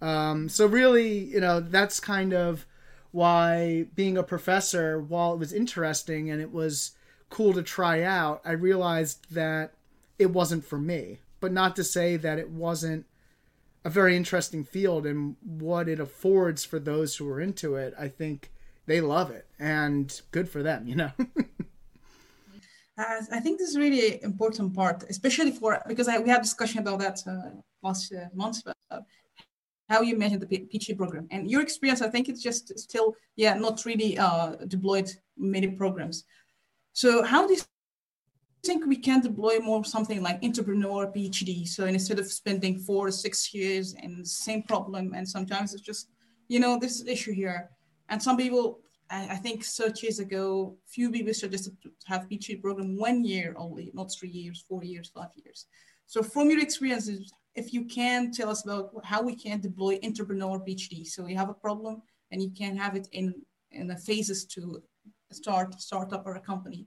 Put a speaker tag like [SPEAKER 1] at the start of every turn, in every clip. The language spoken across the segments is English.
[SPEAKER 1] Um, so really, you know, that's kind of why being a professor, while it was interesting and it was cool to try out, I realized that it wasn't for me. But not to say that it wasn't a very interesting field and what it affords for those who are into it. I think they love it and good for them, you know.
[SPEAKER 2] Uh, I think this is really important part, especially for because I, we had discussion about that uh, last uh, month about how you manage the PhD program and your experience. I think it's just still yeah not really uh, deployed many programs. So how do you think we can deploy more something like entrepreneur PhD? So instead of spending four to six years and same problem, and sometimes it's just you know this issue here, and some people I think such years ago, few people suggested to have PhD program one year only, not three years, four years, five years. So from your experiences, if you can tell us about how we can deploy entrepreneur PhD. So we have a problem and you can have it in, in the phases to start startup or a company.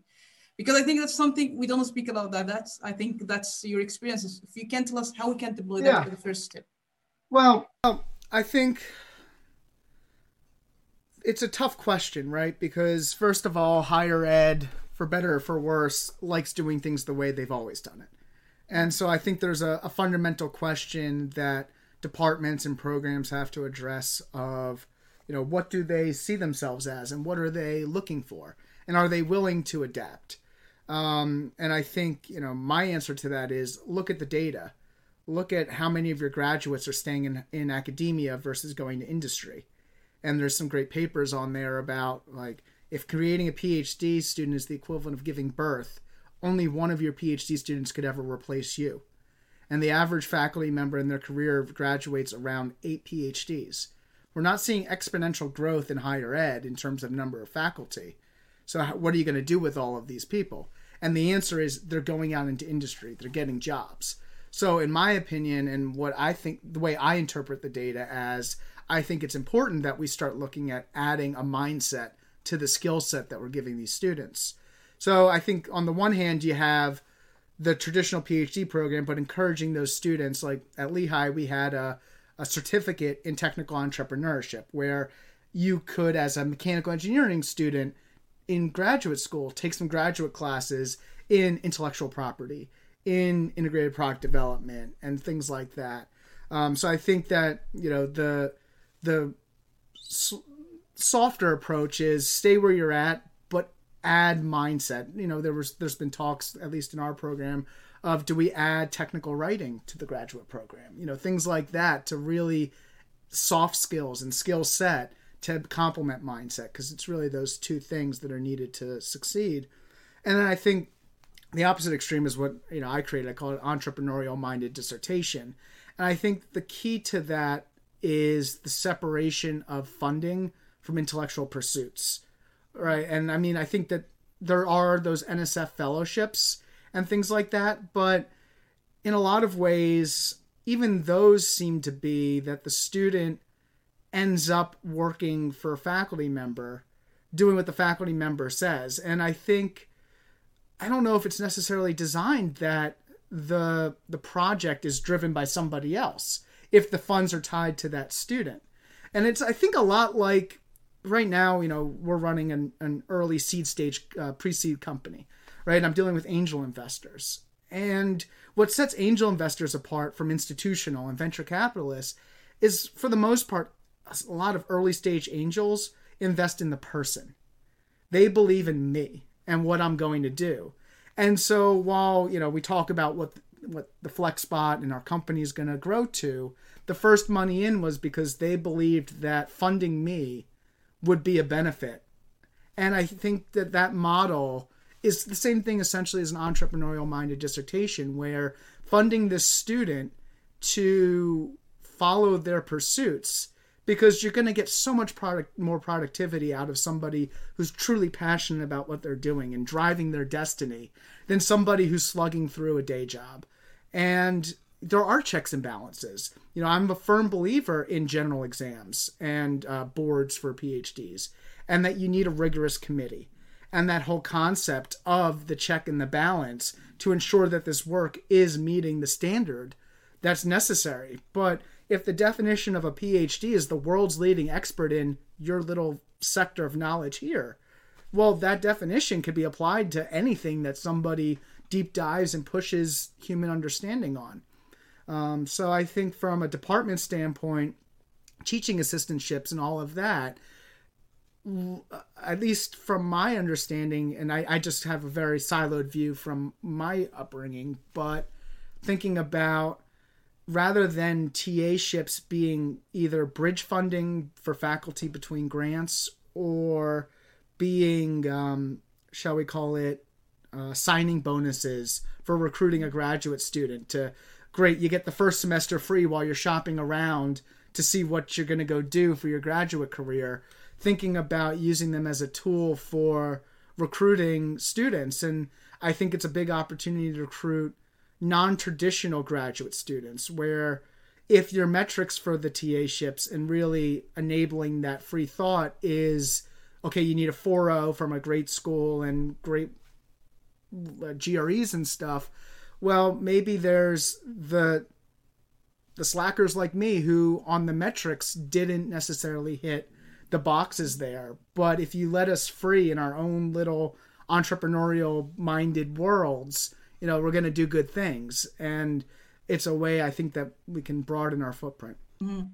[SPEAKER 2] Because I think that's something we don't speak about that. That's I think that's your experiences. If you can tell us how we can deploy yeah. that for the first step.
[SPEAKER 1] Well, um, I think it's a tough question, right? Because first of all, higher ed, for better or for worse, likes doing things the way they've always done it. And so I think there's a, a fundamental question that departments and programs have to address of, you know, what do they see themselves as and what are they looking for? And are they willing to adapt? Um, and I think, you know, my answer to that is look at the data. Look at how many of your graduates are staying in, in academia versus going to industry and there's some great papers on there about like if creating a PhD student is the equivalent of giving birth, only one of your PhD students could ever replace you. And the average faculty member in their career graduates around eight PhDs. We're not seeing exponential growth in higher ed in terms of number of faculty. So, what are you going to do with all of these people? And the answer is they're going out into industry, they're getting jobs. So, in my opinion, and what I think, the way I interpret the data as I think it's important that we start looking at adding a mindset to the skill set that we're giving these students. So I think on the one hand, you have the traditional PhD program, but encouraging those students, like at Lehigh, we had a, a certificate in technical entrepreneurship where you could, as a mechanical engineering student in graduate school, take some graduate classes in intellectual property, in integrated product development, and things like that. Um, so I think that you know the the s- softer approach is stay where you're at, add mindset. You know, there was there's been talks, at least in our program, of do we add technical writing to the graduate program? You know, things like that to really soft skills and skill set to complement mindset because it's really those two things that are needed to succeed. And then I think the opposite extreme is what you know I created. I call it entrepreneurial minded dissertation, and I think the key to that is the separation of funding from intellectual pursuits. Right. And I mean, I think that there are those NSF fellowships and things like that, but in a lot of ways, even those seem to be that the student ends up working for a faculty member, doing what the faculty member says. And I think I don't know if it's necessarily designed that the the project is driven by somebody else if the funds are tied to that student. And it's, I think, a lot like right now, you know, we're running an, an early seed stage uh, pre seed company, right? And I'm dealing with angel investors. And what sets angel investors apart from institutional and venture capitalists is, for the most part, a lot of early stage angels invest in the person. They believe in me and what I'm going to do. And so while, you know, we talk about what what the FlexBot and our company is going to grow to, the first money in was because they believed that funding me would be a benefit. And I think that that model is the same thing essentially as an entrepreneurial minded dissertation where funding this student to follow their pursuits because you're going to get so much product more productivity out of somebody who's truly passionate about what they're doing and driving their destiny than somebody who's slugging through a day job and there are checks and balances you know i'm a firm believer in general exams and uh, boards for phds and that you need a rigorous committee and that whole concept of the check and the balance to ensure that this work is meeting the standard that's necessary but if the definition of a PhD is the world's leading expert in your little sector of knowledge here, well, that definition could be applied to anything that somebody deep dives and pushes human understanding on. Um, so I think from a department standpoint, teaching assistantships and all of that, at least from my understanding, and I, I just have a very siloed view from my upbringing, but thinking about rather than TA ships being either bridge funding for faculty between grants or being, um, shall we call it, uh, signing bonuses for recruiting a graduate student to great you get the first semester free while you're shopping around to see what you're going to go do for your graduate career thinking about using them as a tool for recruiting students and i think it's a big opportunity to recruit non-traditional graduate students where if your metrics for the TA ships and really enabling that free thought is okay, you need a 4.0 from a great school and great uh, GREs and stuff. Well, maybe there's the the slackers like me who on the metrics didn't necessarily hit the boxes there. But if you let us free in our own little entrepreneurial minded worlds, you know, we're going to do good things. And it's a way I think that we can broaden our footprint.
[SPEAKER 2] Mm-hmm.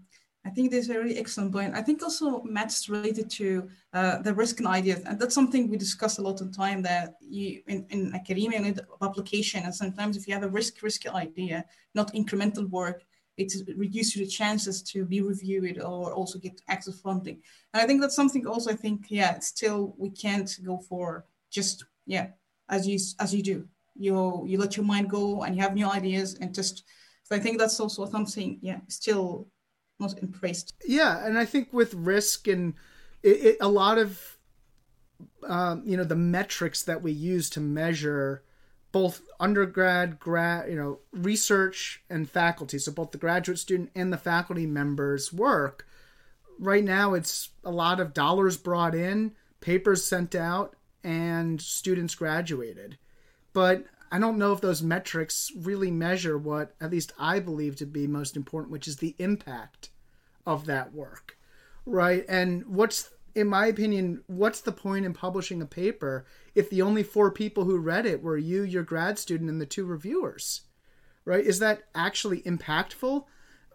[SPEAKER 2] I think that's a really excellent point. I think also Matt's related to uh, the risk and ideas, and that's something we discuss a lot of time. That you in, in academia and application, and sometimes if you have a risk risky idea, not incremental work, it reduces the chances to be reviewed or also get access funding. And I think that's something also I think yeah, still we can't go for just yeah as you as you do you you let your mind go and you have new ideas and just so i think that's also something yeah still not embraced.
[SPEAKER 1] Yeah and i think with risk and it, it, a lot of um, you know the metrics that we use to measure both undergrad grad you know research and faculty so both the graduate student and the faculty members work right now it's a lot of dollars brought in papers sent out and students graduated. But I don't know if those metrics really measure what at least I believe to be most important, which is the impact of that work. Right? And what's in my opinion, what's the point in publishing a paper if the only four people who read it were you, your grad student, and the two reviewers? Right? Is that actually impactful?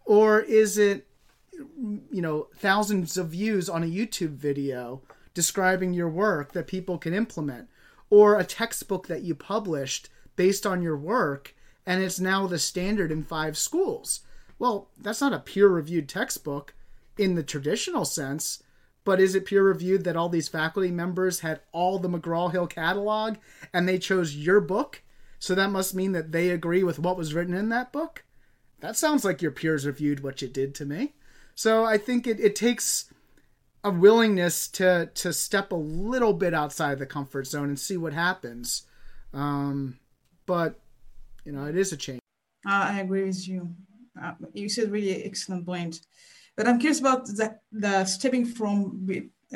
[SPEAKER 1] Or is it, you know, thousands of views on a YouTube video describing your work that people can implement? or a textbook that you published based on your work and it's now the standard in five schools. Well, that's not a peer reviewed textbook in the traditional sense, but is it peer reviewed that all these faculty members had all the McGraw Hill catalog and they chose your book? So that must mean that they agree with what was written in that book? That sounds like your peers reviewed what you did to me. So I think it, it takes a willingness to to step a little bit outside the comfort zone and see what happens. Um, but you know, it is a change.
[SPEAKER 2] Uh, I agree with you. Uh, you said really excellent point. But I'm curious about the, the stepping from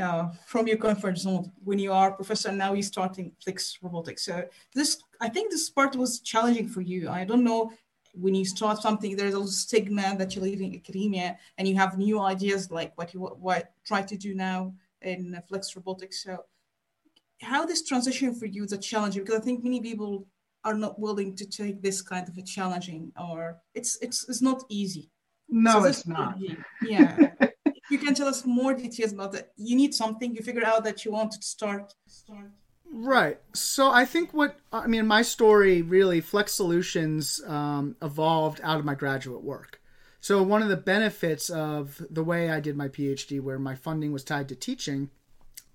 [SPEAKER 2] uh, from your comfort zone when you are professor now you're starting Flex Robotics. So this, I think this part was challenging for you. I don't know when you start something, there's a stigma that you're leaving academia and you have new ideas like what you what try to do now in Flex Robotics. So how this transition for you is a challenge because I think many people are not willing to take this kind of a challenging or it's it's it's not easy.
[SPEAKER 1] No, so it's not.
[SPEAKER 2] Yeah. you can tell us more details about that. You need something, you figure out that you want to start start
[SPEAKER 1] Right. So I think what I mean, my story really, Flex Solutions um, evolved out of my graduate work. So one of the benefits of the way I did my PhD, where my funding was tied to teaching,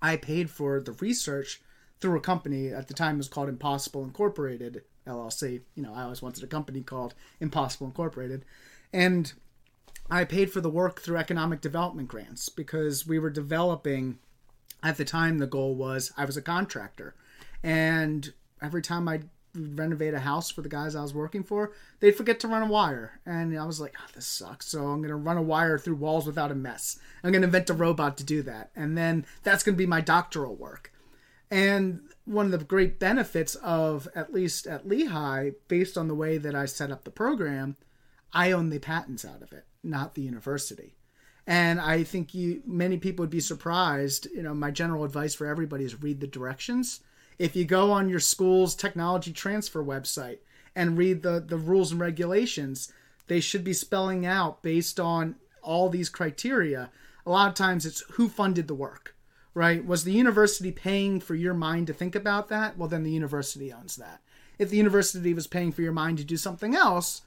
[SPEAKER 1] I paid for the research through a company at the time was called Impossible Incorporated LLC. You know, I always wanted a company called Impossible Incorporated, and I paid for the work through economic development grants because we were developing at the time the goal was I was a contractor and every time I'd renovate a house for the guys I was working for, they'd forget to run a wire. And I was like, oh, this sucks. So I'm going to run a wire through walls without a mess. I'm going to invent a robot to do that. And then that's going to be my doctoral work. And one of the great benefits of, at least at Lehigh, based on the way that I set up the program, I own the patents out of it, not the university. And I think you many people would be surprised. You know, my general advice for everybody is read the directions. If you go on your school's technology transfer website and read the, the rules and regulations, they should be spelling out based on all these criteria. A lot of times it's who funded the work, right? Was the university paying for your mind to think about that? Well, then the university owns that. If the university was paying for your mind to do something else,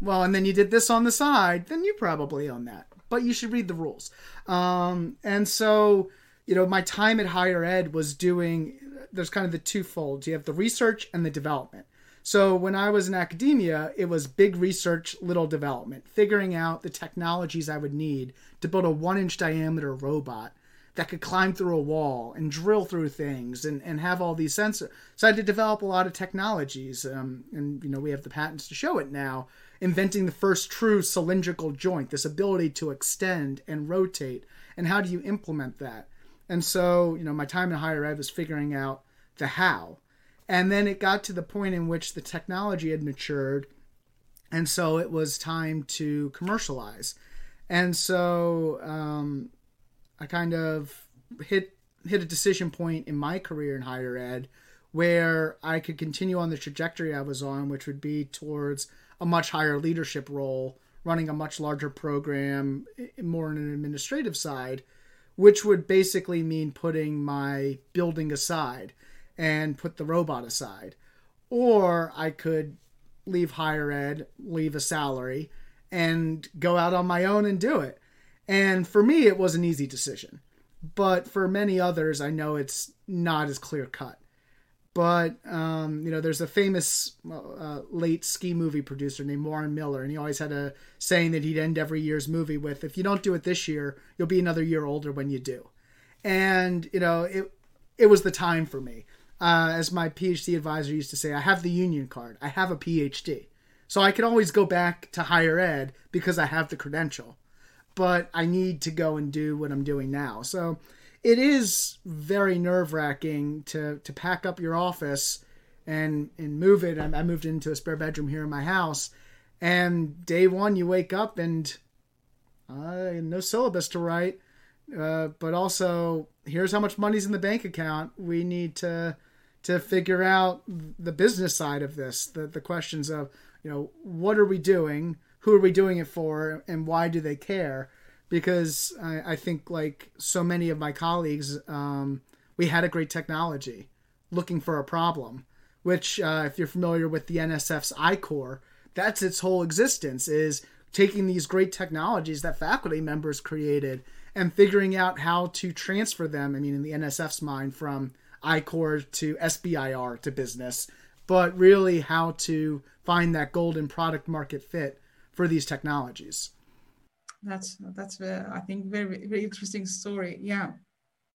[SPEAKER 1] well, and then you did this on the side, then you probably own that. But you should read the rules. Um, and so, you know, my time at higher ed was doing, there's kind of the twofold. You have the research and the development. So when I was in academia, it was big research, little development, figuring out the technologies I would need to build a one inch diameter robot that could climb through a wall and drill through things and, and have all these sensors. So I had to develop a lot of technologies. Um, and, you know, we have the patents to show it now, inventing the first true cylindrical joint, this ability to extend and rotate. And how do you implement that? And so, you know, my time in higher ed was figuring out the how and then it got to the point in which the technology had matured. And so it was time to commercialize. And so um, I kind of hit hit a decision point in my career in higher ed where I could continue on the trajectory I was on, which would be towards a much higher leadership role, running a much larger program, more on an administrative side, which would basically mean putting my building aside and put the robot aside. Or I could leave higher ed, leave a salary, and go out on my own and do it. And for me, it was an easy decision. But for many others, I know it's not as clear cut. But, um, you know, there's a famous uh, late ski movie producer named Warren Miller, and he always had a saying that he'd end every year's movie with if you don't do it this year, you'll be another year older when you do. And, you know, it, it was the time for me uh, as my PhD advisor used to say, I have the union card. I have a PhD. So I can always go back to higher ed because I have the credential. But I need to go and do what I'm doing now. So it is very nerve wracking to, to pack up your office and, and move it. I moved into a spare bedroom here in my house. And day one, you wake up and uh, no syllabus to write. Uh, but also, here's how much money's in the bank account. We need to to figure out the business side of this, the the questions of you know what are we doing, who are we doing it for, and why do they care? Because I, I think like so many of my colleagues, um, we had a great technology looking for a problem, which uh, if you're familiar with the NSF's I-Corps, that's its whole existence is taking these great technologies that faculty members created and figuring out how to transfer them. I mean, in the NSF's mind, from I-Corps to SBIR to business, but really how to find that golden product market fit for these technologies.
[SPEAKER 2] That's that's uh, I think very very interesting story. Yeah,